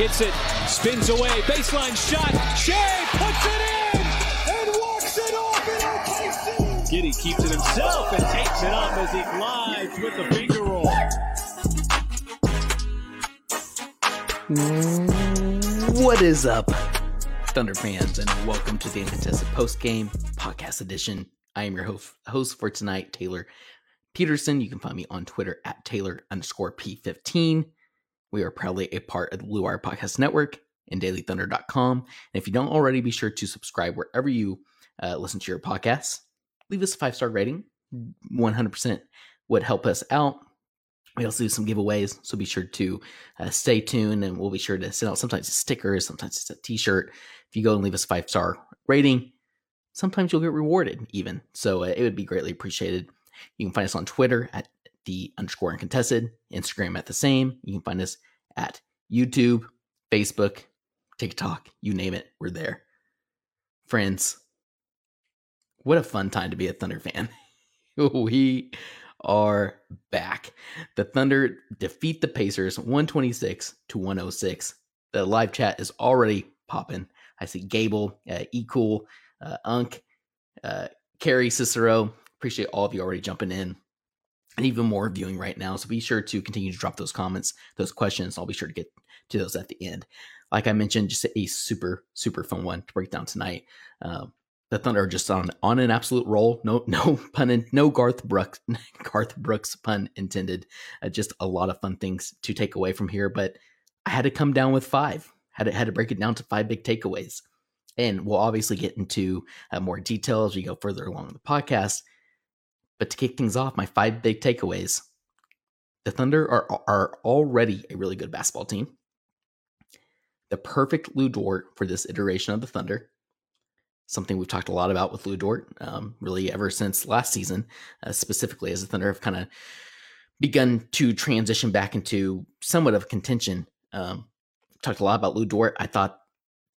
Gets it, spins away, baseline shot. Shai puts it in and walks it off in OKC. Giddey keeps it himself and takes it up as he glides with the finger roll. What is up, Thunder fans, and welcome to the Uncontested Post Game Podcast Edition. I am your host, host for tonight, Tayler Peterson. You can find me on Twitter at Tayler underscore P15. We are proudly a part of the Blue Wire Podcast Network and dailythunder.com. And if you don't already, be sure to subscribe wherever you uh, listen to your podcasts. Leave us a five star rating. 100% would help us out. We also do some giveaways, so be sure to uh, stay tuned and we'll be sure to send out sometimes it's stickers, sometimes it's a t shirt. If you go and leave us a five star rating, sometimes you'll get rewarded even. So uh, it would be greatly appreciated. You can find us on Twitter at the underscore uncontested, Instagram at the same. You can find us at YouTube, Facebook, TikTok, you name it, we're there. Friends, what a fun time to be a Thunder fan. we are back. The Thunder defeat the Pacers 126 to 106. The live chat is already popping. I see Gable, uh, E Cool, uh, Unk, uh, Carrie, Cicero. Appreciate all of you already jumping in and even more viewing right now. So be sure to continue to drop those comments, those questions. I'll be sure to get to those at the end. Like I mentioned, just a super, super fun one to break down tonight. Um, the Thunder are just on on an absolute roll. No, no pun, in, no Garth Brooks, Garth Brooks pun intended. Uh, just a lot of fun things to take away from here. But I had to come down with five. Had to had to break it down to five big takeaways. And we'll obviously get into uh, more detail as we go further along the podcast. But to kick things off, my five big takeaways: the Thunder are are already a really good basketball team. The perfect Lu Dort for this iteration of the Thunder something we've talked a lot about with Lu Dort, um, really ever since last season, uh, specifically as the Thunder have kind of begun to transition back into somewhat of contention. Um, talked a lot about Lu Dort. I thought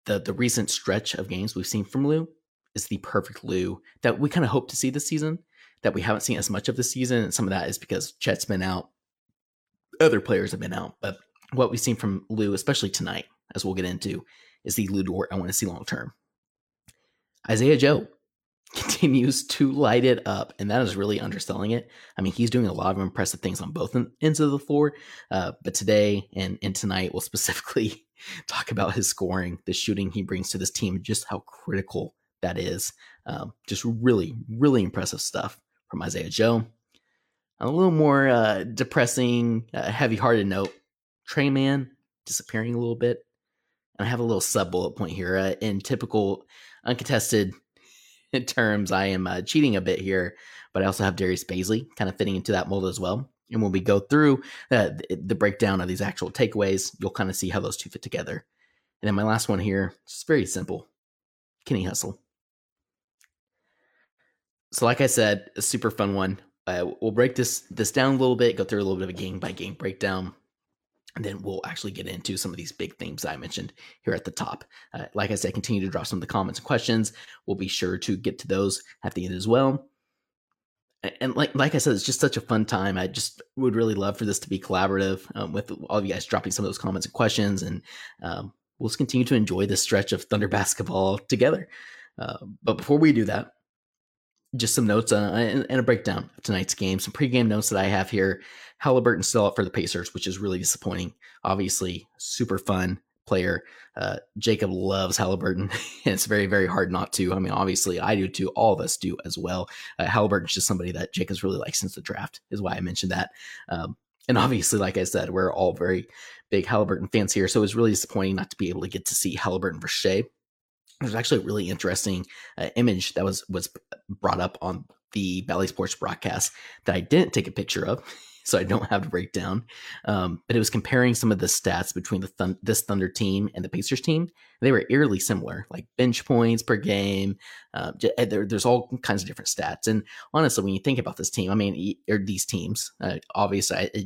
the the recent stretch of games we've seen from Lu is the perfect Lu that we kind of hope to see this season. That we haven't seen as much of this season, and some of that is because Chet's been out, other players have been out, but what we've seen from Lu, especially tonight, as we'll get into, is the Lu Dort I want to see long term. Isaiah Joe continues to light it up, and that is really underselling it. I mean, he's doing a lot of impressive things on both ends of the floor, uh, but today and, and tonight we'll specifically talk about his scoring, the shooting he brings to this team, just how critical that is. Um, just really, really impressive stuff from Isaiah Joe. A little more uh, depressing, uh, heavy-hearted note: Tre Mann disappearing a little bit. And I have a little sub bullet point here. Uh, in typical uncontested terms, I am uh, cheating a bit here, but I also have Darius Bazley kind of fitting into that mold as well. And when we go through uh, the, the breakdown of these actual takeaways, you'll kind of see how those two fit together. And then my last one here, it's very simple Kenny Hustle. So, like I said, a super fun one. Uh, we'll break this this down a little bit, go through a little bit of a game by game breakdown, and then we'll actually get into some of these big themes I mentioned here at the top. Uh, like I said, continue to drop some of the comments and questions. We'll be sure to get to those at the end as well. and like like I said, it's just such a fun time. I just would really love for this to be collaborative um, with all of you guys dropping some of those comments and questions, and um, we'll just continue to enjoy this stretch of Thunder basketball together. Uh, but before we do that, just some notes uh, and, and, a breakdown of tonight's game. Some pregame notes that I have here. Halliburton still out for the Pacers, which is really disappointing. Obviously, super fun player. Uh, Jacob loves Halliburton. it's very, very hard not to. I mean, obviously, I do too. All of us do as well. Uh, Halliburton's just somebody that Jacob's really liked since the draft, is why I mentioned that. Um, and obviously, like I said, we're all very big Halliburton fans here. So it was really disappointing not to be able to get to see Halliburton for Shai. There's actually a really interesting uh, image that was was brought up on the Bally Sports broadcast that I didn't take a picture of so I don't have to break down. Um, but it was comparing some of the stats between the thun- this Thunder team and the Pacers team. They were eerily similar, like bench points per game. Uh, there, there's all kinds of different stats. And honestly, when you think about this team, I mean, or these teams, uh, obviously, I, I,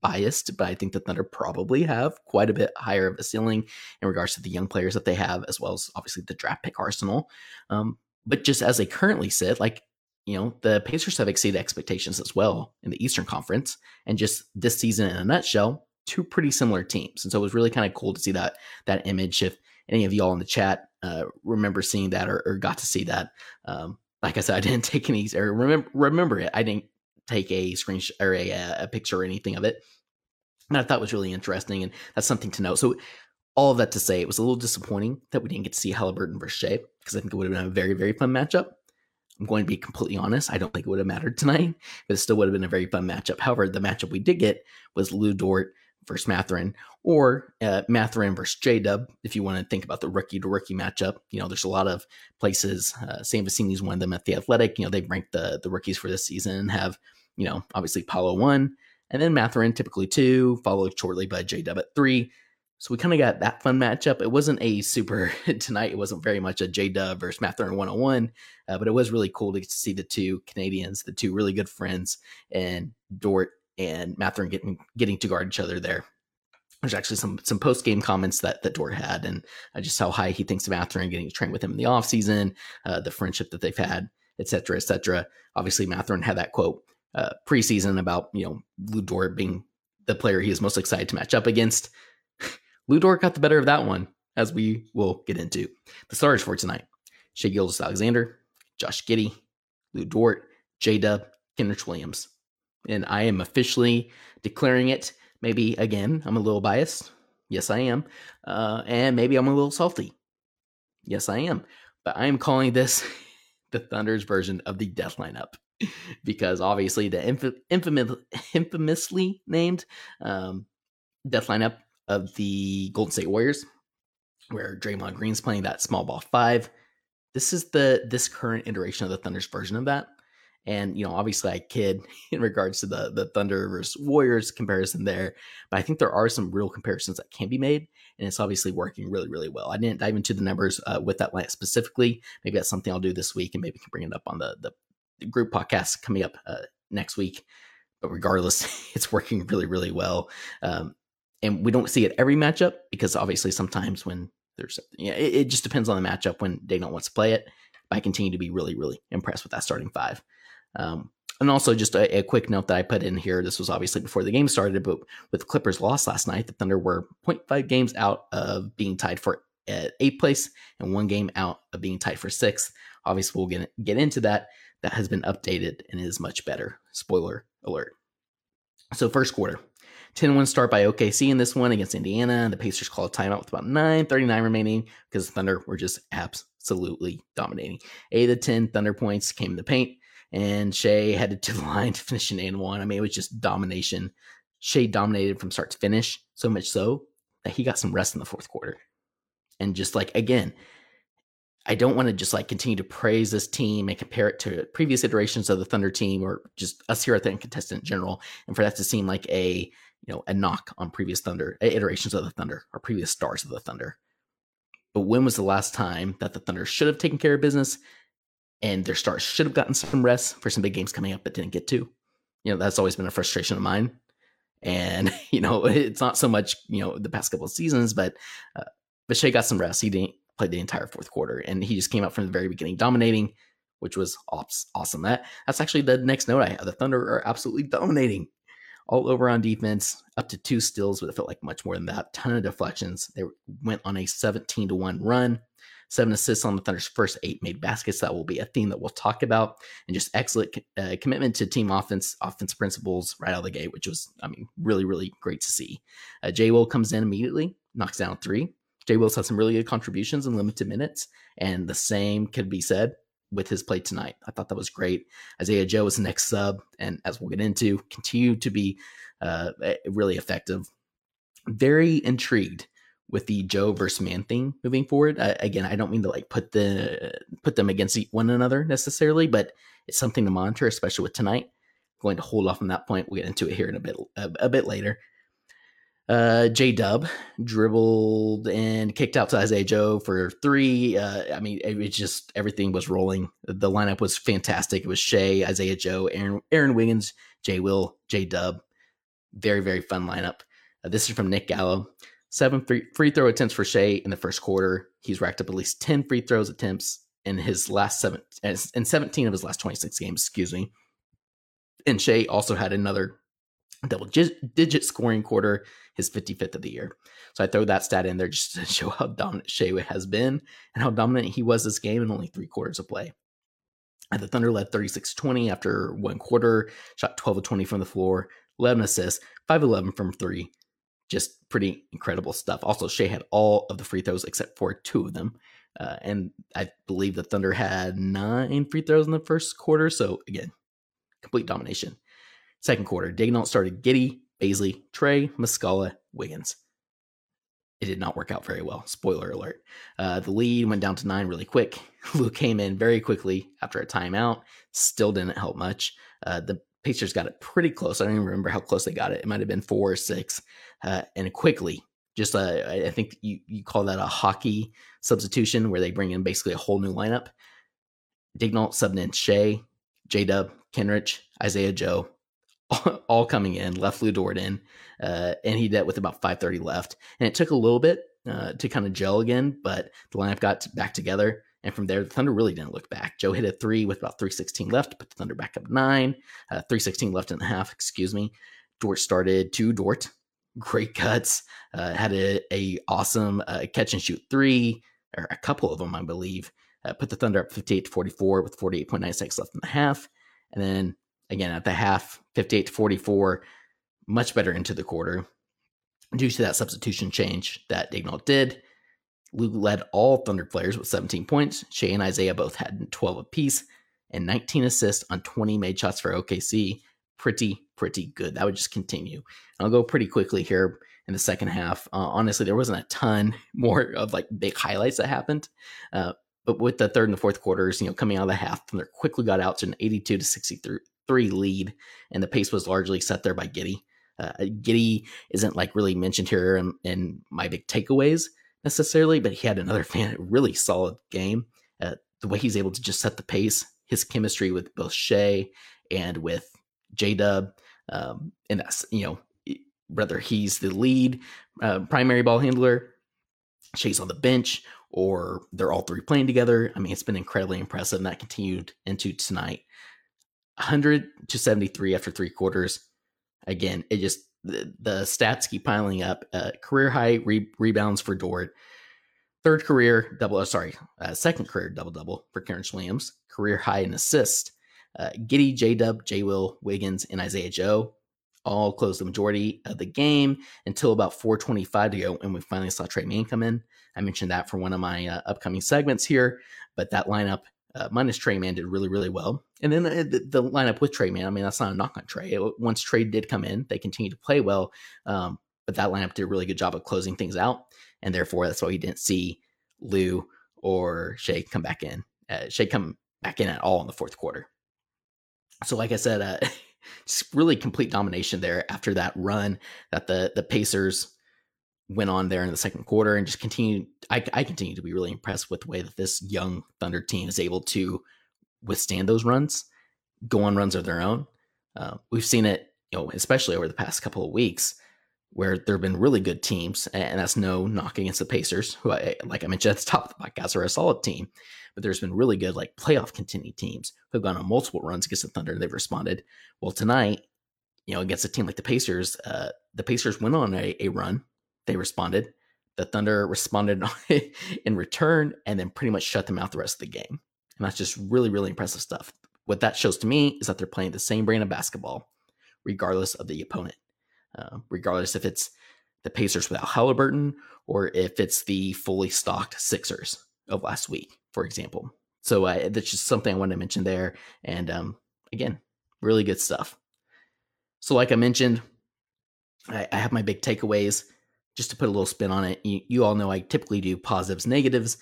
biased, but I think the Thunder probably have quite a bit higher of a ceiling in regards to the young players that they have, as well as obviously the draft pick arsenal. Um, but just as they currently sit, like you know, the Pacers have exceeded expectations as well in the Eastern Conference. And just this season in a nutshell, two pretty similar teams. And so it was really kind of cool to see that that image. If any of y'all in the chat uh, remember seeing that or, or, got to see that, um, like I said, I didn't take any or remember remember it. I didn't take a screenshot or a, a picture or anything of it. And I thought was really interesting, and that's something to note. So all of that to say, it was a little disappointing that we didn't get to see Halliburton versus Shai because I think it would have been a very, very fun matchup. I'm going to be completely honest. I don't think it would have mattered tonight, but it still would have been a very fun matchup. However, the matchup we did get was Lu Dort versus Mathurin or uh, Mathurin versus J Dub. If you want to think about the rookie to rookie matchup, you know, there's a lot of places. Uh, Sam Vecenie's one of them at the Athletic. You know, they've ranked the the rookies for this season and have, you know, obviously Paolo one, and then Mathurin typically two, followed shortly by J Dub at three. So we kind of got that fun matchup. It wasn't a super tonight. It wasn't very much a J Dub versus Mathurin 101, uh, but it was really cool to see the two Canadians, the two really good friends, and Dort and Mathurin getting getting to guard each other there. There's actually some some post game comments that that Dort had, and uh, just how high he thinks of Mathurin getting to train with him in the off season, uh, the friendship that they've had, etc., etc. Obviously, Mathurin had that quote uh, preseason about you know Lu Dort being the player he is most excited to match up against. Lu Dort got the better of that one, as we will get into. The stars for tonight Shai Gilgeous-Alexander, Josh Giddey, Lu Dort, J Dub, Kenrich Williams. And I am officially declaring it. Maybe again, I'm a little biased. Yes, I am. Uh, and maybe I'm a little salty. Yes, I am. But I am calling this the Thunder's version of the death lineup because obviously the inf- infamous, infamously named um, death lineup of the Golden State Warriors, where Draymond Green's playing that small ball five. This is the this current iteration of the Thunder's version of that. And you know, obviously, I kid in regards to the the Thunder versus Warriors comparison there, but I think there are some real comparisons that can be made, and it's obviously working really, really well. I didn't dive into the numbers uh, with that line specifically. Maybe that's something I'll do this week, and maybe can bring it up on the the, the group podcast coming up uh, next week. But regardless, it's working really, really well. Um, and we don't see it every matchup because obviously sometimes when there's yeah, it, it, just depends on the matchup when they don't want to play it. But I continue to be really, really impressed with that starting five. Um, and also just a, a, quick note that I put in here. This was obviously before the game started, but with Clippers lost last night, the Thunder were 0.5 games out of being tied for uh, eighth place and one game out of being tied for sixth. Obviously, we'll get get into that. That has been updated and is much better. Spoiler alert. So first quarter, 10-1 start by OKC in this one against Indiana. And the Pacers call a timeout with about 9:39 remaining because Thunder were just absolutely dominating. Eight of the 10 Thunder points came in the paint, and Shai headed to the line to finish an 8 1. I mean, it was just domination. Shai dominated from start to finish, so much so that he got some rest in the fourth quarter. And just like again, I don't want to just like continue to praise this team and compare it to previous iterations of the Thunder team or just us here at the contestant in general, and for that to seem like a you know, a knock on previous Thunder iterations of the Thunder or previous stars of the Thunder. But when was the last time that the Thunder should have taken care of business and their stars should have gotten some rest for some big games coming up but didn't get to? You know, that's always been a frustration of mine. And, you know, it's not so much, you know, the past couple of seasons, but uh, but Shai got some rest. He didn't play the entire fourth quarter and he just came out from the very beginning dominating. which was awesome. That that's actually the next note I have. The Thunder are absolutely dominating all over on defense, up to two steals, but it felt like much more than that. Ton of deflections. They went on a 17 to 1 run. Seven assists on the Thunder's first eight made baskets. That will be a theme that we'll talk about. And just excellent uh, commitment to team offense, offense principles right out of the gate, which was, I mean, really, really great to see. Uh, Jay Will comes in immediately, knocks down three. Jay Will's had some really good contributions in limited minutes, and the same could be said with his play tonight. I thought that was great. Isaiah Joe was the next sub, and as we'll get into, continue to be uh, really effective. Very intrigued with the Joe versus Mann thing moving forward. Uh, again, I don't mean to like put the put them against one another necessarily, but it's something to monitor, especially with tonight. going to hold off on that point. We'll get into it here in a bit a, a bit later. Uh, J Dub dribbled and kicked out to Isaiah Joe for three. Uh, I mean, it, just everything was rolling. The lineup was fantastic. It was Shai, Isaiah Joe, Aaron, Aaron Wiggins, Jay Will, J Dub. Very, very fun lineup. Uh, this is from Nick Gallo. Seven free, free throw attempts for Shai in the first quarter. He's racked up at least 10 free throws attempts in his last seven, in 17 of his last 26 games, excuse me. And Shai also had another double digit scoring quarter, his 55th of the year. So I throw that stat in there just to show how dominant Shai has been and how dominant he was this game in only three quarters of play. And the Thunder led 36 20 after one quarter, shot 12 of 20 from the floor, 11 assists, 5 11 from three. Just pretty incredible stuff. Also, Shai had all of the free throws except for two of them. Uh, and I believe the Thunder had nine free throws in the first quarter. So, again, complete domination. Second quarter, Daigneault started Giddey, Bazley, Tre, Muscala, Wiggins. It did not work out very well. Spoiler alert. Uh, the lead went down to nine really quick. Lu came in very quickly after a timeout. Still didn't help much. Uh, the Pacers got it pretty close. I don't even remember how close they got it. It might have been four or six. Uh, and quickly, just I think you, you call that a hockey substitution where they bring in basically a whole new lineup. Daigneault subbed Shai, J Dub, Kenrich, Isaiah Joe, all coming in, left Lu Dort in, uh, and he did with about 5:30 left. And it took a little bit uh, to kind of gel again, but the lineup got back together. And from there, the Thunder really didn't look back. Joe hit a three with about 316 left, put the Thunder back up nine, uh, 316 left in the half, excuse me. Dort started two Dort, great cuts, uh, had a, a awesome uh, catch and shoot three, or a couple of them, I believe. Uh, put the Thunder up 58 to 44 with 48.9 seconds left in the half. And then again at the half, 58 to 44, much better into the quarter due to that substitution change that Daigneault did. Lu led all Thunder players with 17 points. Shai and Isaiah both had 12 apiece and 19 assists on 20 made shots for OKC. Pretty, pretty good. That would just continue. I'll go pretty quickly here in the second half. Uh, honestly, there wasn't a ton more of like big highlights that happened. Uh, but with the third and the fourth quarters, you know, coming out of the half, Thunder quickly got out to an 82 to 63 three lead, and the pace was largely set there by Giddey. Uh, Giddey isn't like really mentioned here in, in, my big takeaways necessarily, but he had another fan really solid game. Uh, the way he's able to just set the pace, his chemistry with both Shai and with J Dub, um, and that's you know whether he's the lead uh, primary ball handler, Shai's on the bench, or they're all three playing together. I mean, it's been incredibly impressive, and that continued into tonight. 100 to 73 after three quarters. Again, it just the, the stats keep piling up. Uh, career high re- rebounds for Dort. Third career double, uh, sorry, uh, second career double double for Kenrich Williams. Career high in assist. Uh, Giddey, J Dub, J Will, Wiggins, and Isaiah Joe all closed the majority of the game until about 425 to go, and we finally saw Tre Mann come in. I mentioned that for one of my uh, upcoming segments here, but that lineup uh, minus Tre Mann did really, really well. And then the, the, lineup with Tre Mann, I mean, that's not a knock on Tre. It, once Tre did come in, they continued to play well. Um, but that lineup did a really good job of closing things out. And therefore, that's why we didn't see Lu or Shai come back in. Uh, Shai come back in at all in the fourth quarter. So, like I said, uh, just really complete domination there after that run that the the Pacers went on there in the second quarter and just continued. I, I continue to be really impressed with the way that this young Thunder team is able to withstand those runs, go on runs of their own. Uh, we've seen it, you know, especially over the past couple of weeks. where there have been really good teams, and that's no knock against the Pacers, who, I, like I mentioned at the top of the podcast, are a solid team. But there's been really good, like playoff contending teams who've gone on multiple runs against the Thunder, and they've responded. Well, tonight, you know, against a team like the Pacers, uh, the Pacers went on a, a run. They responded. The Thunder responded in return, and then pretty much shut them out the rest of the game. And that's just really, really impressive stuff. What that shows to me is that they're playing the same brand of basketball, regardless of the opponent uh, regardless if it's the Pacers without Halliburton or if it's the fully stocked Sixers of last week, for example. So uh, that's just something I wanted to mention there. And um, again, really good stuff. So, like I mentioned, I, I, have my big takeaways. Just to put a little spin on it, you, you all know I typically do positives, negatives.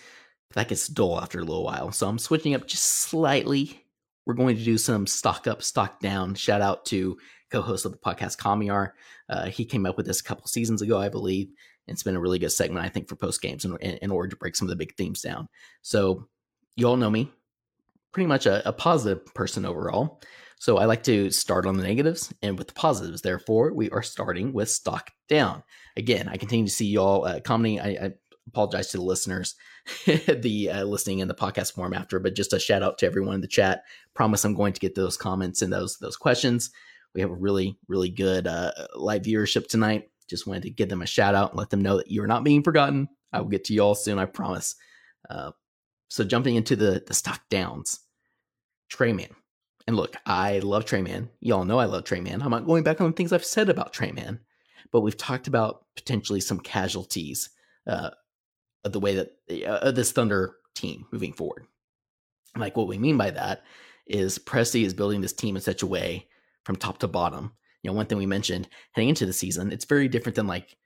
That gets dull after a little while. So I'm switching up just slightly. We're going to do some stock up, stock down. Shout out to co-host of the podcast, Kamiar. Uh, he came up with this a couple seasons ago, I believe. It's been a really good segment, I think, for post games in, in, order to break some of the big themes down. So you all know me, pretty much a, a positive person overall. So I like to start on the negatives and with the positives. Therefore, we are starting with stock down. Again, I continue to see y'all uh, commenting. I, I apologize to the listeners, the uh, listening in the podcast form after, but just a shout out to everyone in the chat. Promise I'm going to get those comments and those those questions. We have a really, really good uh, live viewership tonight. Just wanted to give them a shout out and let them know that you're not being forgotten. I will get to you all soon, I promise. Uh, so jumping into the the stock downs, Tre Mann. And look, I love Tre Mann. Y'all know I love Tre Mann. I'm not going back on things I've said about Tre Mann, but we've talked about potentially some casualties uh, of the way that uh, this Thunder team moving forward. Like what we mean by that is Presti is building this team in such a way from top to bottom. You know, one thing we mentioned heading into the season, it's very different than like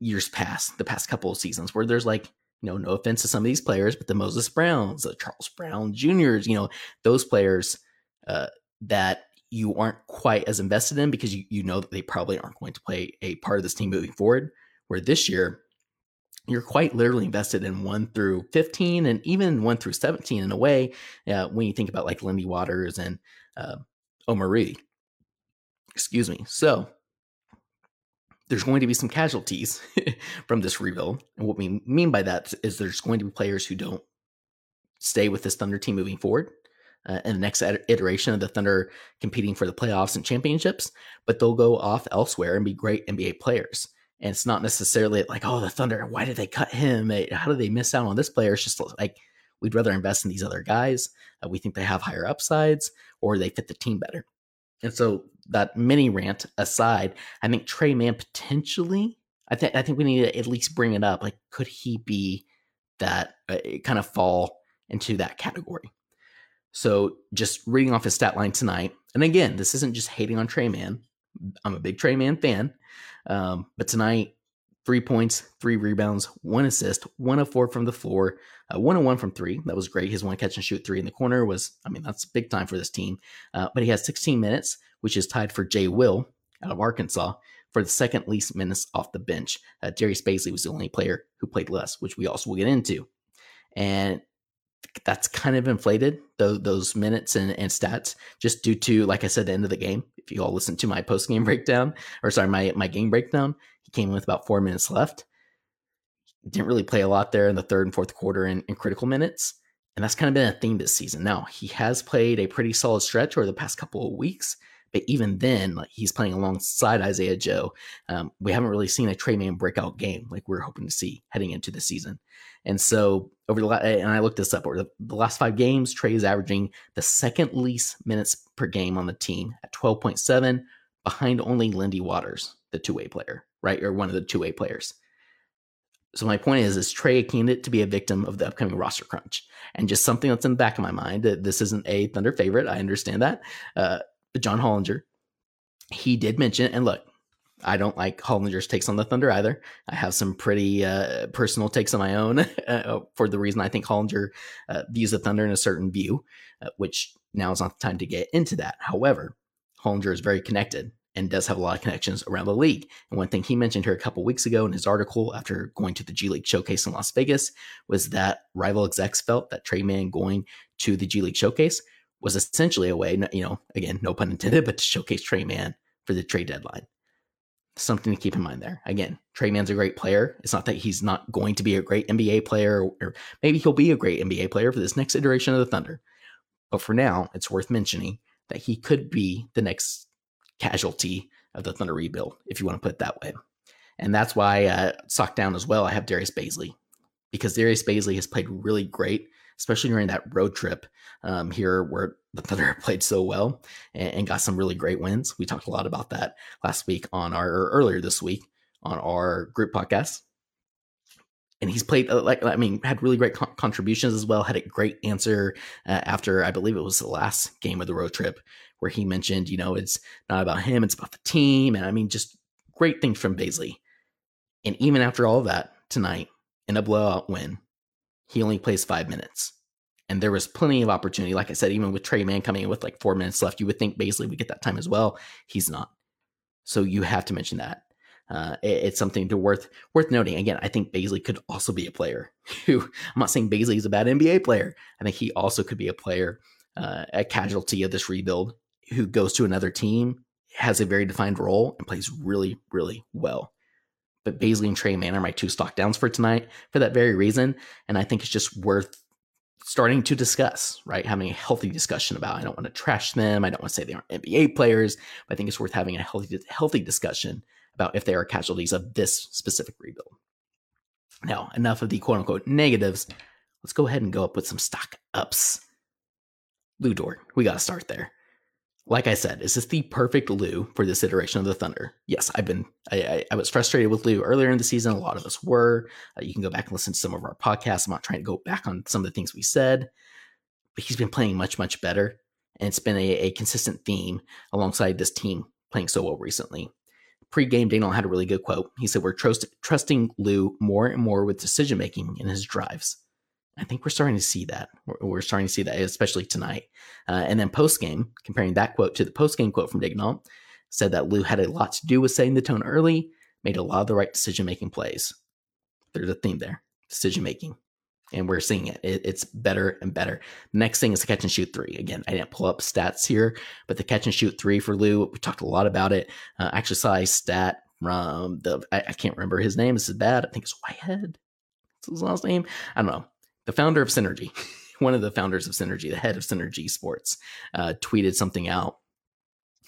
years past, the past couple of seasons, where there's like, you know, no offense to some of these players, but the Moses Browns, the Charles Brown Juniors, you know, those players uh, that you aren't quite as invested in because you, you know that they probably aren't going to play a part of this team moving forward. Where this year, you're quite literally invested in 1 through 15 and even 1 through 17 in a way uh, when you think about like Lindy Waters and uh, Omoruyi. Excuse me. So there's going to be some casualties from this rebuild. And what we mean by that is there's going to be players who don't stay with this Thunder team moving forward. Uh, in the next iteration of the Thunder competing for the playoffs and championships, but they'll go off elsewhere and be great NBA players. And it's not necessarily like, oh, the Thunder, why did they cut him? How did they miss out on this player? It's just like we'd rather invest in these other guys. Uh, we think they have higher upsides or they fit the team better. And so that mini rant aside, I think Tre Mann potentially, I think I think we need to at least bring it up. Like, could he be that uh, kind of fall into that category? So just reading off his stat line tonight, and again, this isn't just hating on Tre Mann. I'm a big Tre Mann fan, um, but tonight three points, three rebounds, one assist, one of four from the floor, uh, one and one from three. That was great. His one catch and shoot three in the corner was, I mean, that's big time for this team. Uh, but he has 16 minutes, which is tied for Jay Will out of Arkansas for the second least minutes off the bench. Uh, Darius was the only player who played less, which we also will get into. And that's kind of inflated those, those minutes and, and stats just due to, like I said, the end of the game. If you all listen to my post game breakdown, or sorry, my, my game breakdown, he came in with about four minutes left. Didn't really play a lot there in the third and fourth quarter in, in critical minutes. And that's kind of been a theme this season. Now, he has played a pretty solid stretch over the past couple of weeks, but even then, like he's playing alongside Isaiah Joe. Um, we haven't really seen a Tre Mann breakout game like we are hoping to see heading into the season. And so over the last, and I looked this up over the, the last five games, Tre is averaging the second least minutes per game on the team at 12.7, behind only Lindy Waters, the two way player, right, or one of the two way players. So my point is, is Tre a candidate to be a victim of the upcoming roster crunch? And just something that's in the back of my mind. that This isn't a Thunder favorite. I understand that. Uh, but John Hollinger, he did mention, and look, I don't like Hollinger's takes on the Thunder either. I have some pretty uh, personal takes on my own uh, for the reason I think Hollinger uh, views the Thunder in a certain view, uh, which now is not the time to get into that. However, Hollinger is very connected and does have a lot of connections around the league. And one thing he mentioned here a couple weeks ago in his article after going to the G League Showcase in Las Vegas was that rival execs felt that Tre Mann going to the G League Showcase was essentially a way, you know, again, no pun intended, but to showcase Tre Mann for the trade deadline. something to keep in mind there. Again, Tre Mann's a great player. It's not that he's not going to be a great NBA player, or maybe he'll be a great NBA player for this next iteration of the Thunder. But for now, it's worth mentioning that he could be the next casualty of the Thunder rebuild, if you want to put it that way. And that's why uh, sock down as well. I have Darius Bazley because Darius Bazley has played really great, especially during that road trip um, here where the Thunder played so well and, and, got some really great wins. We talked a lot about that last week on our earlier this week on our group podcast. And he's played uh, like I mean had really great con- contributions as well. Had a great answer uh, after I believe it was the last game of the road trip where he mentioned you know it's not about him, it's about the team, and I mean just great things from Bazley. And even after all of that tonight in a blowout win, he only plays five minutes. And there was plenty of opportunity. Like I said, even with Tre Mann coming in with like four minutes left, you would think Bazley would get that time as well. He's not. So you have to mention that. Uh, it, it's something to worth worth noting. Again, I think Bazley could also be a player who I'm not saying Bazley is a bad NBA player. I think he also could be a player, uh, a casualty of this rebuild who goes to another team, has a very defined role, and plays really, really well. But Bazley and Tre Mann are my two stock downs for tonight for that very reason. And I think it's just worth starting to discuss, right? Having a healthy discussion about. I don't want to trash them. I don't want to say they aren't NBA players, but I think it's worth having a healthy, healthy discussion about if they are casualties of this specific rebuild. Now, enough of the quote unquote negatives. Let's go ahead and go up with some stock ups. Lu Dort, we got to start there like I said, is this the perfect Lu for this iteration of the Thunder? Yes, I've been, I, I, I was frustrated with Lu earlier in the season. A lot of us were. Uh, you can go back and listen to some of our podcasts. I'm not trying to go back on some of the things we said, but he's been playing much, much better. And it's been a, a consistent theme alongside this team playing so well recently. Pre-game, Daigneault had a really good quote. He said, "We're trust- trusting Lu more and more with decision making in his drives." I think we're starting to see that. We're, we're starting to see that, especially tonight. Uh, and then post game, comparing that quote to the post game quote from Daigneault, said that Lu had a lot to do with setting the tone early, made a lot of the right decision making plays. There's a theme there decision making. And we're seeing it. it. It's better and better. Next thing is the catch and shoot three. Again, I didn't pull up stats here, but the catch and shoot three for Lu, we talked a lot about it. Uh, actually saw stat from the, I, I can't remember his name. This is bad. I think it's Whitehead. What's his last name? I don't know the founder of Synergy, one of the founders of Synergy, the head of Synergy Sports, uh, tweeted something out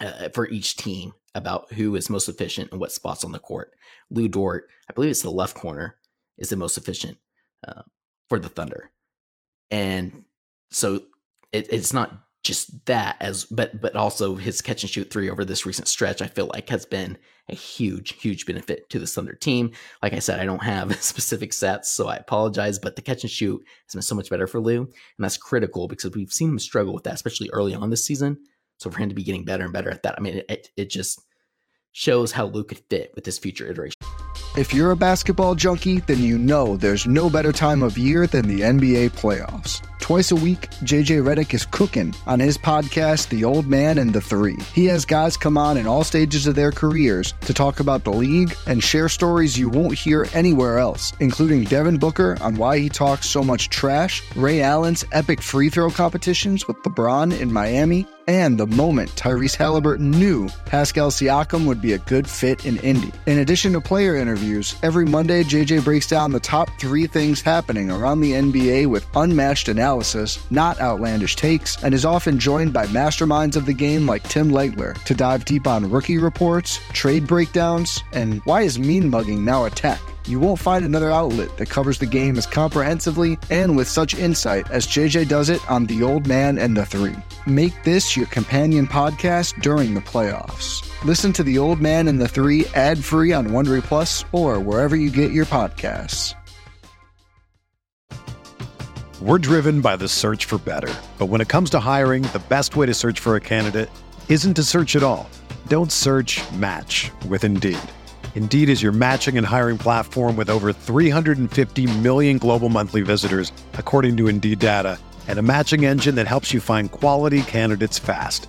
uh, for each team about who is most efficient and what spots on the court. Lu Dort, I believe it's the left corner, is the most efficient uh, for the Thunder, and so it, it's not just that as but but also his catch and shoot three over this recent stretch i feel like has been a huge huge benefit to the thunder team. Like i said i don't have specific sets so i apologize but the catch and shoot has been so much better for lu and that's critical because we've seen him struggle with that especially early on this season. So for him to be getting better and better at that i mean it, it just shows how lu could fit with this future iteration if you're a basketball junkie, then you know there's no better time of year than the NBA playoffs. Twice a week, JJ Redick is cooking on his podcast, The Old Man and the Three. He has guys come on in all stages of their careers to talk about the league and share stories you won't hear anywhere else, including Devin Booker on why he talks so much trash, Ray Allen's epic free throw competitions with LeBron in Miami, and the moment Tyrese Halliburton knew Pascal Siakam would be a good fit in Indy. In addition to player interviews, every Monday JJ breaks down the top three things happening around the NBA with unmatched analysis, not outlandish takes, and is often joined by masterminds of the game like Tim Legler to dive deep on rookie reports, trade breakdowns, and why is mean mugging now a tech. You won't find another outlet that covers the game as comprehensively and with such insight as JJ does it on The Old Man and the Three. Make this your companion podcast during the playoffs. Listen to The Old Man and the Three ad free on Wondery Plus or wherever you get your podcasts. We're driven by the search for better. But when it comes to hiring, the best way to search for a candidate isn't to search at all. Don't search match with Indeed. Indeed is your matching and hiring platform with over 350 million global monthly visitors, according to Indeed data, and a matching engine that helps you find quality candidates fast.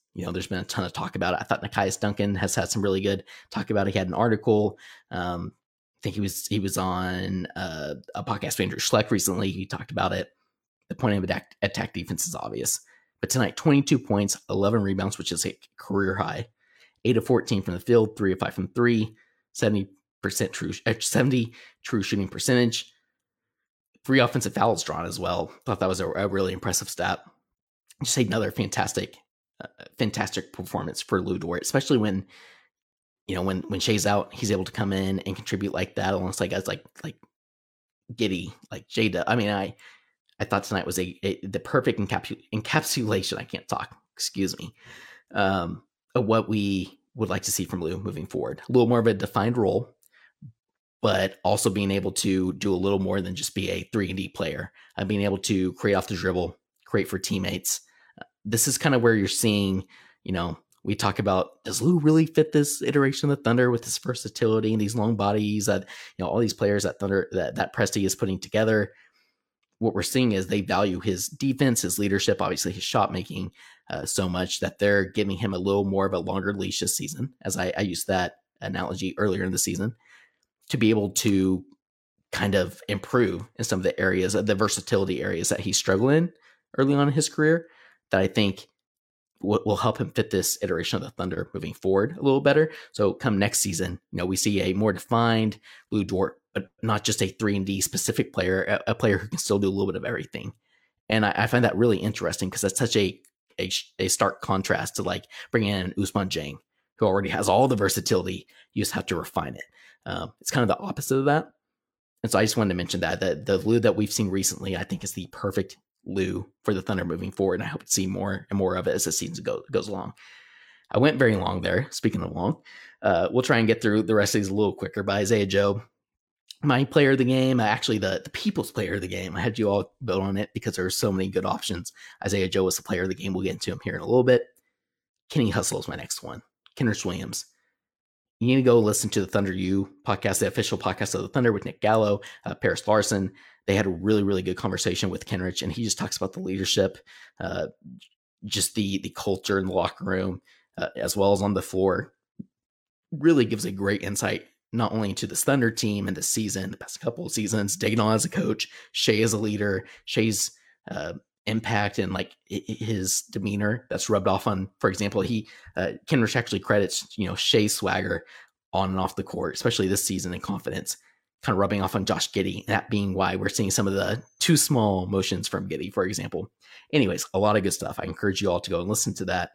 You know, there's been a ton of talk about it. I thought Nekias Duncan has had some really good talk about it. He had an article. Um, I think he was he was on uh, a podcast with Andrew Schleck recently. He talked about it. The point of attack, attack defense is obvious. But tonight, 22 points, 11 rebounds, which is a career high. 8 of 14 from the field, 3 of 5 from 3, 70% true, uh, 70 true shooting percentage. Three offensive fouls drawn as well. Thought that was a, a really impressive stat. Just another fantastic, fantastic performance for Lu Dort, especially when, you know, when when Shai's out, he's able to come in and contribute like that alongside guys like like Giddey, like Jada. I mean, I I thought tonight was a, a the perfect encapsul- encapsulation. I can't talk. Excuse me. Um, of what we would like to see from Lu moving forward. A little more of a defined role, but also being able to do a little more than just be a three and D player. Uh, being able to create off the dribble, create for teammates. Uh, this is kind of where you're seeing, you know, we talk about does Lu really fit this iteration of the Thunder with his versatility and these long bodies that you know all these players that Thunder that that Presti is putting together? What we're seeing is they value his defense, his leadership, obviously his shot making uh, so much that they're giving him a little more of a longer leash this season, as I, I used that analogy earlier in the season, to be able to kind of improve in some of the areas, the versatility areas that he struggled in early on in his career that I think will, will help him fit this iteration of the Thunder moving forward a little better. So come next season, you know, we see a more defined Lu Dort but not just a three and D specific player, a, a, player who can still do a little bit of everything. And I, I find that really interesting because that's such a, a, a stark contrast to like bringing in Ousmane Dieng, who already has all the versatility. You just have to refine it. Um, it's kind of the opposite of that. And so I just wanted to mention that the the Lu that we've seen recently, I think, is the perfect Lu for the Thunder moving forward, and I hope to see more and more of it as the season go, goes along. I went very long there. Speaking of long, uh, we'll try and get through the rest of these a little quicker. By Isaiah Joe, my player of the game, actually the, the people's player of the game. I had you all vote on it because there are so many good options. Isaiah Joe was the player of the game. We'll get into him here in a little bit. Kenny Hustle is my next one. Kenrich Williams. You need to go listen to the Thunder U podcast, the official podcast of the Thunder with Nick Gallo, uh, Paris Lawson. They had a really, really good conversation with Kenrich, and he just talks about the leadership, uh, just the the culture in the locker room, uh, as well as on the floor. Really gives a great insight not only to this Thunder team and the season, the past couple of seasons, Daigneault as a coach, Shai as a leader, Shai's uh, impact and like his demeanor that's rubbed off on, for example, he, uh, Kenrich actually credits, you know, Shai swagger on and off the court, especially this season and confidence, kind of rubbing off on Josh Giddey. That being why we're seeing some of the too small motions from Giddey, for example. Anyways, a lot of good stuff. I encourage you all to go and listen to that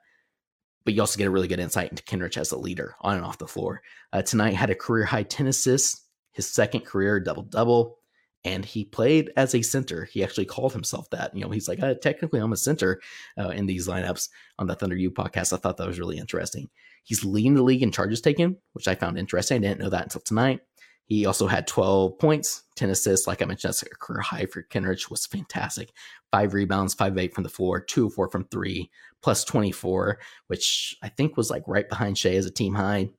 but you also get a really good insight into Kenrich as a leader on and off the floor. Uh, tonight had a career high 10 assists, his second career double double, and he played as a center. He actually called himself that. You know, he's like, uh, technically, I'm a center uh, in these lineups on the Thunder U podcast. I thought that was really interesting. He's leading the league in charges taken, which I found interesting. I didn't know that until tonight. He also had 12 points, 10 assists. Like I mentioned, that's a career high for Kenrich, was fantastic. Five rebounds, five eight from the floor, two four from three, plus 24, which I think was like right behind Shai as a team high.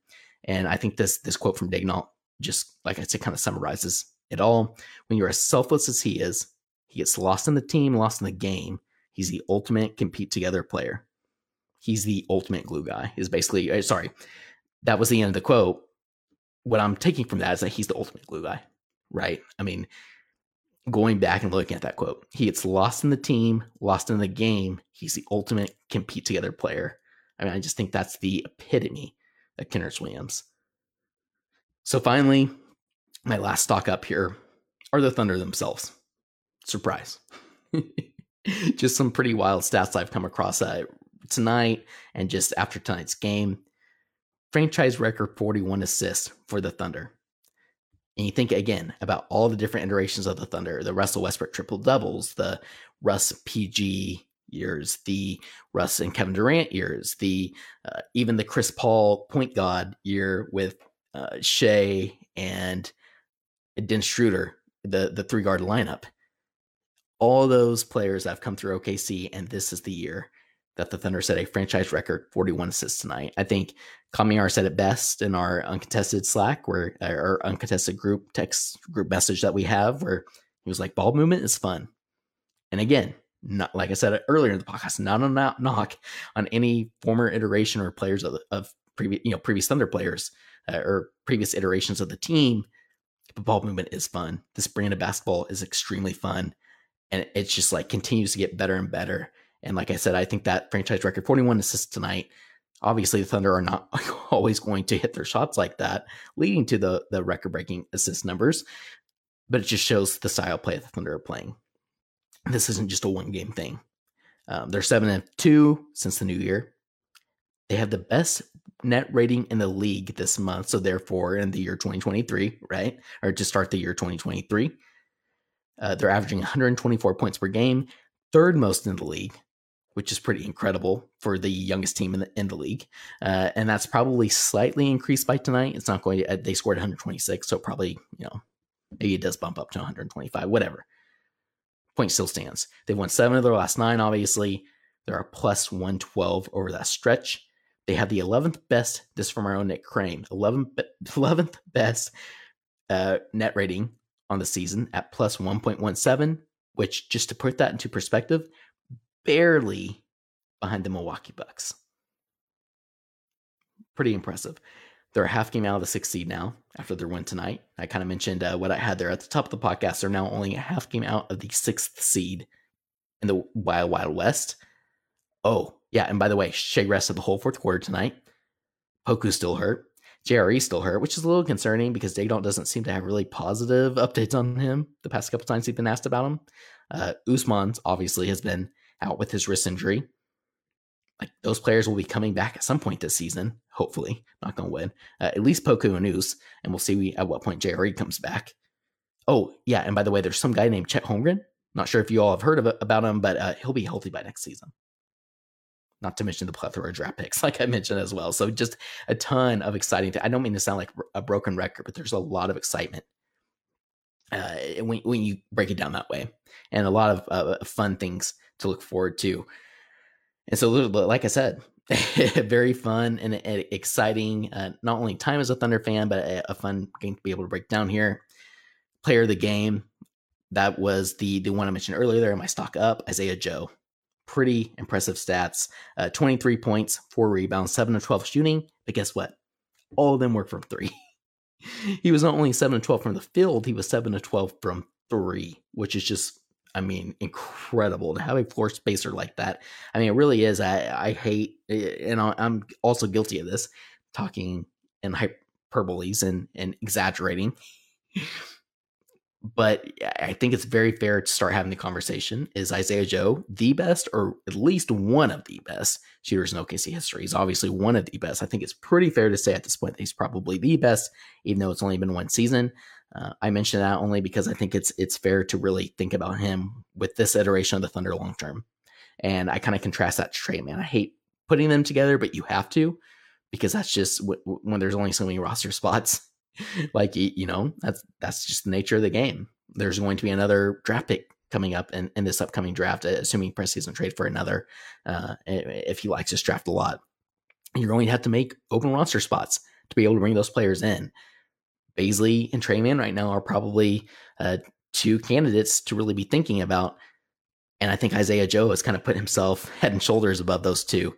And I think this this quote from Daigneault just, like I said, kind of summarizes it all. When you're as selfless as he is, he gets lost in the team, lost in the game. He's the ultimate compete together player. He's the ultimate glue guy. Is basically uh, sorry, that was the end of the quote what I'm taking from that is that he's the ultimate glue guy, right? I mean, going back and looking at that quote, he gets lost in the team, lost in the game. He's the ultimate compete together player. I mean, I just think that's the epitome of Kenrich Williams. So finally, my last stock up here are the Thunder themselves. Surprise. just some pretty wild stats I've come across uh, tonight and just after tonight's game franchise record 41 assists for the Thunder. And you think again about all the different iterations of the Thunder, the Russell Westbrook triple doubles, the Russ PG years, the Russ and Kevin Durant years, the uh, even the Chris Paul point guard year with uh, Shai and Dennis Schroeder, the the three guard lineup. All those players have come through OKC, and this is the year that the Thunder set a franchise record 41 assists tonight. I think Kamiar said it best in our uncontested Slack, where our uncontested group text group message that we have, where he was like, "Ball movement is fun," and again, not like I said earlier in the podcast, not a knock on any former iteration or players of, of previous, you know, previous Thunder players uh, or previous iterations of the team. But ball movement is fun. This brand of basketball is extremely fun, and it's just like continues to get better and better. And like I said, I think that franchise record 41 assists tonight. Obviously, the Thunder are not always going to hit their shots like that, leading to the the record breaking assist numbers. But it just shows the style play the Thunder are playing. This isn't just a one game thing. Um, they're seven and two since the new year. They have the best net rating in the league this month. So therefore, in the year 2023, right, or to start the year 2023, uh, they're averaging 124 points per game, third most in the league, which is pretty incredible for the youngest team in the in the league. Uh, and that's probably slightly increased by tonight. It's not going to. Uh, they scored 126, so probably you know maybe it does bump up to 125, whatever point still stands. They've won seven of their last nine, obviously. They're a plus 112 over that stretch. They have the 11th best, this from our own Nick Crane, 11th, 11th best uh, net rating on the season at plus 1.17, which, just to put that into perspective, barely behind the Milwaukee Bucks. Pretty impressive. They're a half game out of the sixth seed now after their win tonight. I kind of mentioned uh, what I had there at the top of the podcast. They're now only a half game out of the sixth seed in the Wild Wild West. Oh, yeah. And by the way, Shai rested the whole fourth quarter tonight. Poku's still hurt. JRE still hurt, which is a little concerning because Daigneault doesn't seem to have really positive updates on him the past couple times he's been asked about him. Uh, Ousmane's obviously has been out with his wrist injury like those players will be coming back at some point this season. Hopefully, not to win. Uh, at least Poku and Us, and we'll see at what point JRE comes back. Oh yeah, and by the way, there's some guy named Chet Holmgren. Not sure if you all have heard of about him, but uh, he'll be healthy by next season. Not to mention the plethora of draft picks, like I mentioned as well. So just a ton of exciting. I don't mean to sound like a broken record, but there's a lot of excitement uh, when when you break it down that way, and a lot of uh, fun things to look forward to. And so, like I said, very fun and exciting. Uh, not only time as a Thunder fan, but a, a, fun game to be able to break down here. Player of the game, that was the the one I mentioned earlier. There, my stock up, Isaiah Joe. Pretty impressive stats. Uh, 23 points, four rebounds, seven to 12 shooting. But guess what? All of them were from three. he was not only seven to 12 from the field, he was seven to 12 from three, which is just I mean, incredible to have a floor spacer like that. I mean, it really is. I, I hate, eh, and I'm also guilty of this, talking in hyperboles and, and exaggerating. but I think it's very fair to start having the conversation. Is Isaiah Joe the best, or at least one of the best shooters in OKC history? He's obviously one of the best. I think it's pretty fair to say at this point that he's probably the best, even though it's only been one season. Uh, I mention that only because I think it's it's fair to really think about him with this iteration of the Thunder long term, and I kind of contrast that to Tre Mann. I hate putting them together, but you have to because that's just w- w- when there's only so many roster spots. like you know, that's that's just the nature of the game. There's going to be another draft pick coming up in, in this upcoming draft, uh, assuming Press doesn't trade for another. Uh, if he likes this draft a lot, you're going to have to make open roster spots to be able to bring those players in. Bazley and Tre Mann right now are probably uh, two candidates to really be thinking about. And I think Isaiah Joe has kind of put himself head and shoulders above those two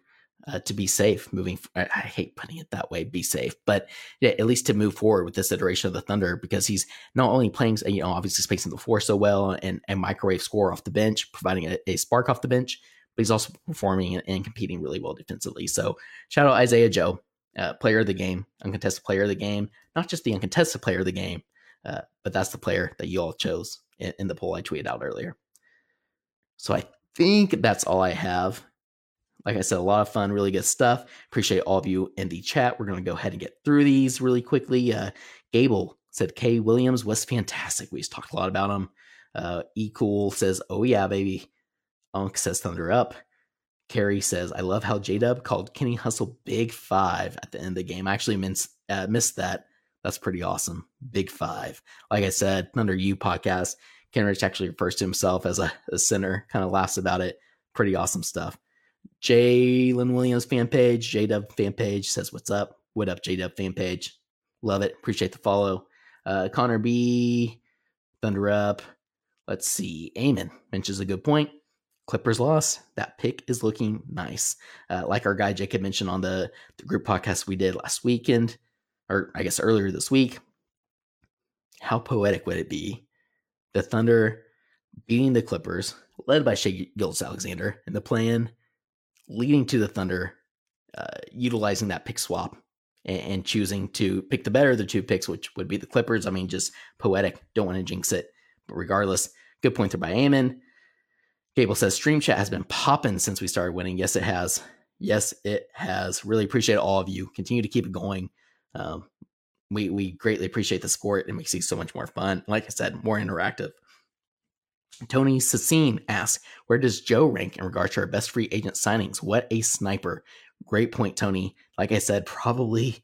uh, to be safe moving. I hate putting it that way, be safe, but yeah, at least to move forward with this iteration of the Thunder because he's not only playing, you know, obviously spacing the floor so well and, and microwave score off the bench, providing a, a spark off the bench, but he's also performing and, and competing really well defensively. So shout out Isaiah Joe uh, player of the game, uncontested player of the game, not just the uncontested player of the game, uh, but that's the player that you all chose in, in, the poll I tweeted out earlier. So I think that's all I have. Like I said, a lot of fun, really good stuff. Appreciate all of you in the chat. We're going to go ahead and get through these really quickly. Uh, Gable said Kay Williams was fantastic. We just talked a lot about him. Uh, e Cool says, "Oh yeah, baby." Unk says, "Thunder up." Carrie says, "I love how J Dub called Kenny Hustle Big Five at the end of the game. I actually missed, uh, missed that. That's pretty awesome. Big Five. Like I said, Thunder U podcast. Kenrich actually refers to himself as a, a center. Kind of laughs about it. Pretty awesome stuff. Jalen Williams fan page, J Dub fan page says, "What's up? What up, J Dub fan page? Love it. Appreciate the follow." Uh, Connor B, Thunder Up. Let's see. Eamon mentions a good point. Clippers loss. That pick is looking nice. Uh, like our guy Jacob mentioned on the, the group podcast we did last weekend, or I guess earlier this week. How poetic would it be? The Thunder beating the Clippers, led by Shai Gilgeous-Alexander, and the plan leading to the Thunder uh, utilizing that pick swap and, and, choosing to pick the better of the two picks, which would be the Clippers. I mean, just poetic. Don't want to jinx it. But regardless, good point there by Eamon. Gable says Stream Chat has been popping since we started winning. Yes, it has. Yes, it has. Really appreciate all of you. Continue to keep it going. Um, we we greatly appreciate the support. It makes these so much more fun. Like I said, more interactive. Tony Sassine asks, where does Joe rank in regards to our best free agent signings? What a sniper. Great point, Tony. Like I said, probably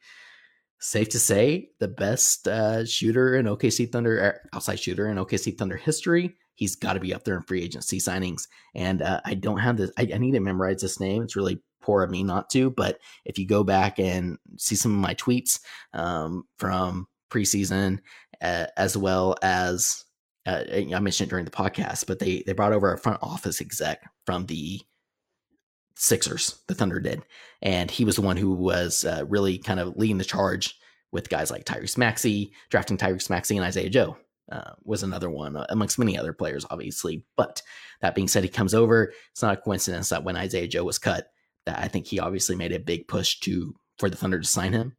safe to say the best uh, shooter in OKC Thunder, er, outside shooter in OKC Thunder history. He's got to be up there in free agency signings. And uh, I don't have this, I, I, need to memorize this name. It's really poor of me not to. But if you go back and see some of my tweets um, from preseason, uh, as well as uh, I mentioned it during the podcast, but they they brought over a front office exec from the Sixers, the Thunder did, and he was the one who was uh, really kind of leading the charge with guys like Tyrese Maxey, drafting Tyrese Maxey and Isaiah Joe. Uh, was another one uh, amongst many other players, obviously. But that being said, he comes over. It's not a coincidence that when Isaiah Joe was cut, that I think he obviously made a big push to for the Thunder to sign him,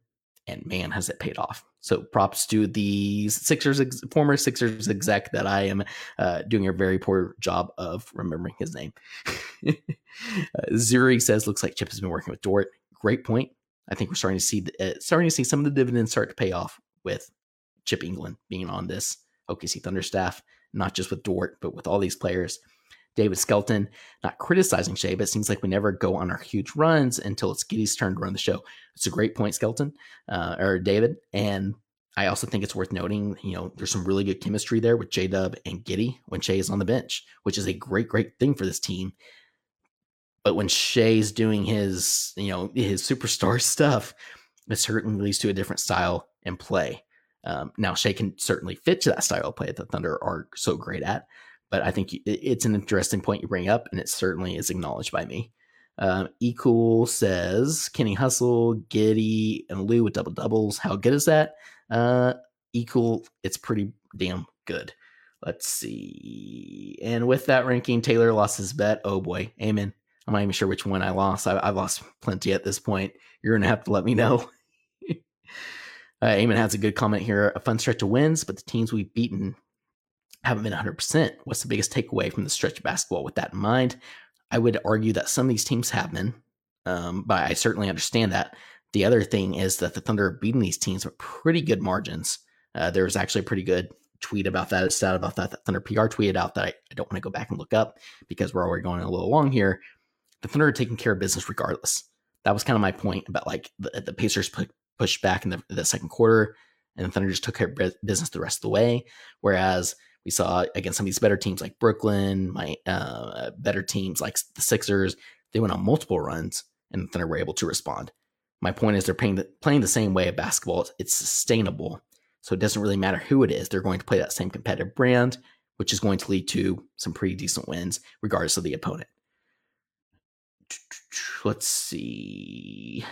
and man, has it paid off. So props to the Sixers, ex- former Sixers exec that I am uh, doing a very poor job of remembering his name. uh, Zuri says, looks like Chip has been working with Dort. Great point. I think we're starting to see the, uh, starting to see some of the dividends start to pay off with Chip Engelland being on this OKC Thunder staff, not just with Dort, but with all these players. David Skelton, not criticizing Shai, but it seems like we never go on our huge runs until it's Giddey's turn to run the show. It's a great point, Skelton, uh, or David. And I also think it's worth noting, you know, there's some really good chemistry there with J Dub and Giddey when Shai is on the bench, which is a great, great thing for this team. But when Shai's doing his, you know, his superstar stuff, it certainly leads to a different style and play. Um, now, Shai can certainly fit to that style of play that the Thunder are so great at but I think it's an interesting point you bring up, and it certainly is acknowledged by me. Um, Ecool says Kenny Hustle, Giddey, and Lu with double doubles. How good is that? Uh, it's pretty damn good. Let's see. And with that ranking, Tayler lost his bet. Oh boy, amen. I'm not even sure which one I lost. I, have lost plenty at this point. You're gonna have to let me know. uh, has a good comment here. A fun stretch of wins, but the teams we've beaten haven't been 100%. What's the biggest takeaway from the stretch of basketball with that in mind? I would argue that some of these teams have been, um, but I certainly understand that. The other thing is that the Thunder are beating these teams with pretty good margins. Uh, there was actually a pretty good tweet about that, a stat about that that Thunder PR tweeted out that I, I don't want to go back and look up because we're already going a little long here. The Thunder are taking care of business regardless. That was kind of my point about like the, the Pacers put, pushed back in the, the second quarter and the Thunder just took care of business the rest of the way. Whereas we saw against some of these better teams like Brooklyn, my uh, better teams like the Sixers. They went on multiple runs, and the Thunder were able to respond. My point is, they're playing the, playing the same way of basketball. It's sustainable, so it doesn't really matter who it is. They're going to play that same competitive brand, which is going to lead to some pretty decent wins, regardless of the opponent. Let's see.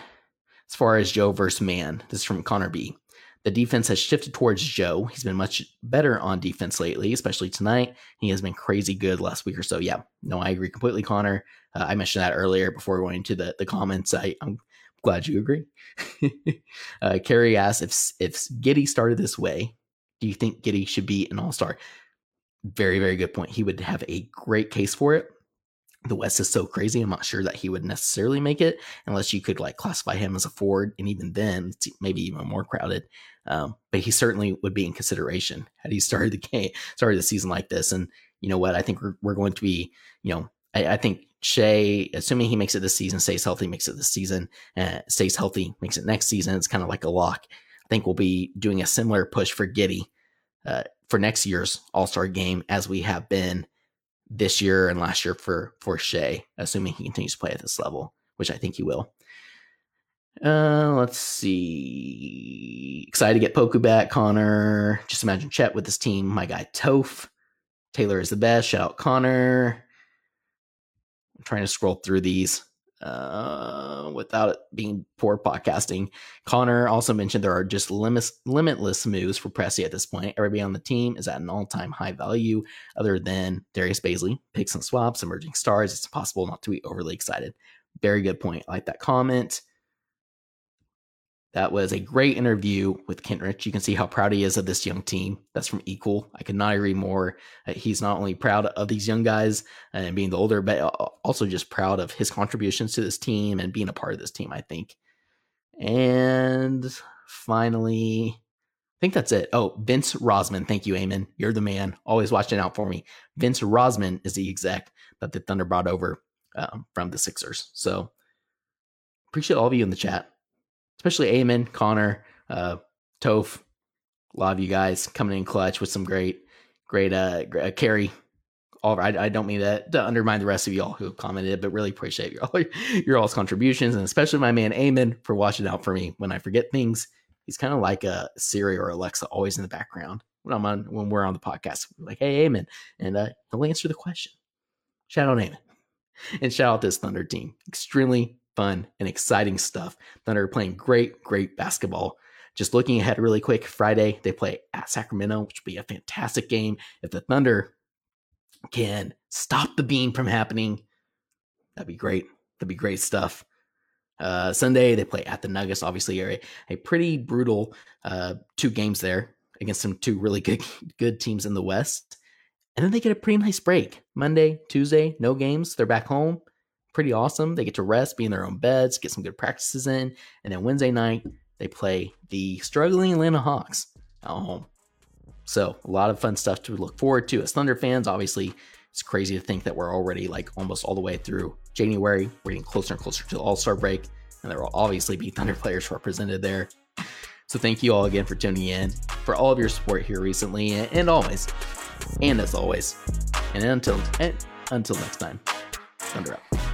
As far as Joe versus Mann, this is from Connor B. The defense has shifted towards Joe. He's been much better on defense lately, especially tonight. He has been crazy good last week or so. Yeah, no, I agree completely, Connor. Uh, I mentioned that earlier before going into the, the comments. I, am glad you agree. uh, Carrie asks if if Giddey started this way, do you think Giddey should be an all star? Very, very good point. He would have a great case for it the West is so crazy. I'm not sure that he would necessarily make it unless you could like classify him as a forward, and even then, it's maybe even more crowded. Um, but he certainly would be in consideration had he started the game, started the season like this. And you know what? I think we're, we're going to be, you know, I, I think Shai, assuming he makes it this season, stays healthy, makes it this season, uh, stays healthy, makes it next season. It's kind of like a lock. I think we'll be doing a similar push for Giddey uh, for next year's All Star game as we have been this year and last year for for Shai, assuming he continues to play at this level, which I think he will. Uh, let's see. Excited to get Poku back, Connor. Just imagine Chet with his team. My guy Toph. Tayler is the best. Shout out Connor. I'm trying to scroll through these uh, without it being poor podcasting. Connor also mentioned there are just limit, limitless moves for Presti at this point. Everybody on the team is at an all time high value, other than Darius Bazley. Picks and swaps, emerging stars. It's impossible not to be overly excited. Very good point. I like that comment. That was a great interview with Kenrich. You can see how proud he is of this young team. That's from Ecool. I could not agree more. He's not only proud of these young guys and being the older, but also just proud of his contributions to this team and being a part of this team, I think. And finally, I think that's it. Oh, Vince Rozman. Thank you, Eamon. You're the man. Always watching out for me. Vince Rozman is the exec that the Thunder brought over um, from the Sixers. So appreciate all of you in the chat especially Eamon, Connor, uh, Toph, a lot of you guys coming in clutch with some great, great, uh, uh carry. All I, I don't mean that to undermine the rest of y'all who commented, but really appreciate your all your all's contributions, and especially my man Eamon for watching out for me when I forget things. He's kind of like a Siri or Alexa, always in the background when I'm on when we're on the podcast. We're like, hey, Eamon, and uh, he'll answer the question. Shout out Eamon, and shout out this Thunder team. Extremely fun, and exciting stuff. Thunder are playing great, great basketball. Just looking ahead really quick, Friday they play at Sacramento, which will be a fantastic game. If the Thunder can stop the beam from happening, that'd be great. That'd be great stuff. Uh, Sunday they play at the Nuggets, obviously a, a pretty brutal uh, two games there against some two really good good teams in the West. And then they get a pretty nice break. Monday, Tuesday, no games. They're back home pretty awesome. They get to rest, be in their own beds, get some good practices in, and then Wednesday night they play the struggling Atlanta Hawks at home. So a lot of fun stuff to look forward to as Thunder fans. Obviously, it's crazy to think that we're already like almost all the way through January. We're getting closer and closer to All Star break, and there will obviously be Thunder players represented there. So thank you all again for tuning in, for all of your support here recently, and always, and as always, and until and until next time, Thunder out.